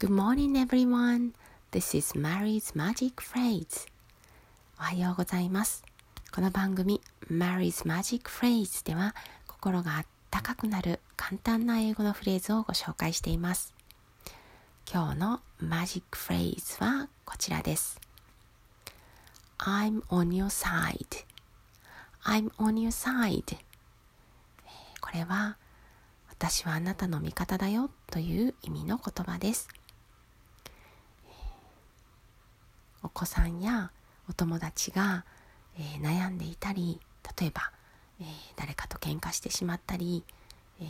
Good morning everyone. This is Mary's Magic Phrase. おはようございます。この番組 Mary's Magic Phrase では心があったかくなる簡単な英語のフレーズをご紹介しています。今日のマジックフレーズはこちらです。I'm on your side. I'm on your side. これは私はあなたの味方だよという意味の言葉です。お子さんやお友達が、えー、悩んでいたり例えば、えー、誰かと喧嘩してしまったり、えー、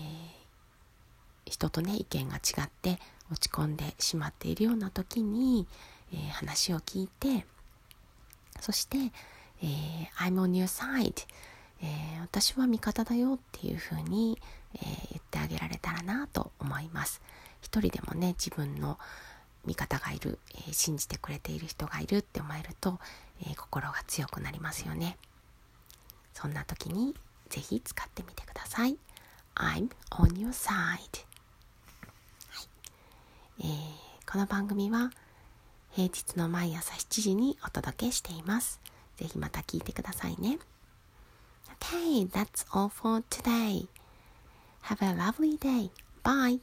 人とね意見が違って落ち込んでしまっているような時に、え話を聞いてそして、え I'm on your side えー、私は味方だよっていうふうに、えー、言ってあげられたらなと思います。一人でもね自分の味方がいる、えー、信じてくれている人がいるって思えると、え心が強くなりますよねそんな時にぜひ使ってみてください I'm on your side、はいえー、この番組は平日の毎朝7時にお届けしていますぜひまた聞いてくださいね Okay, that's all for today. Have a lovely day. Bye.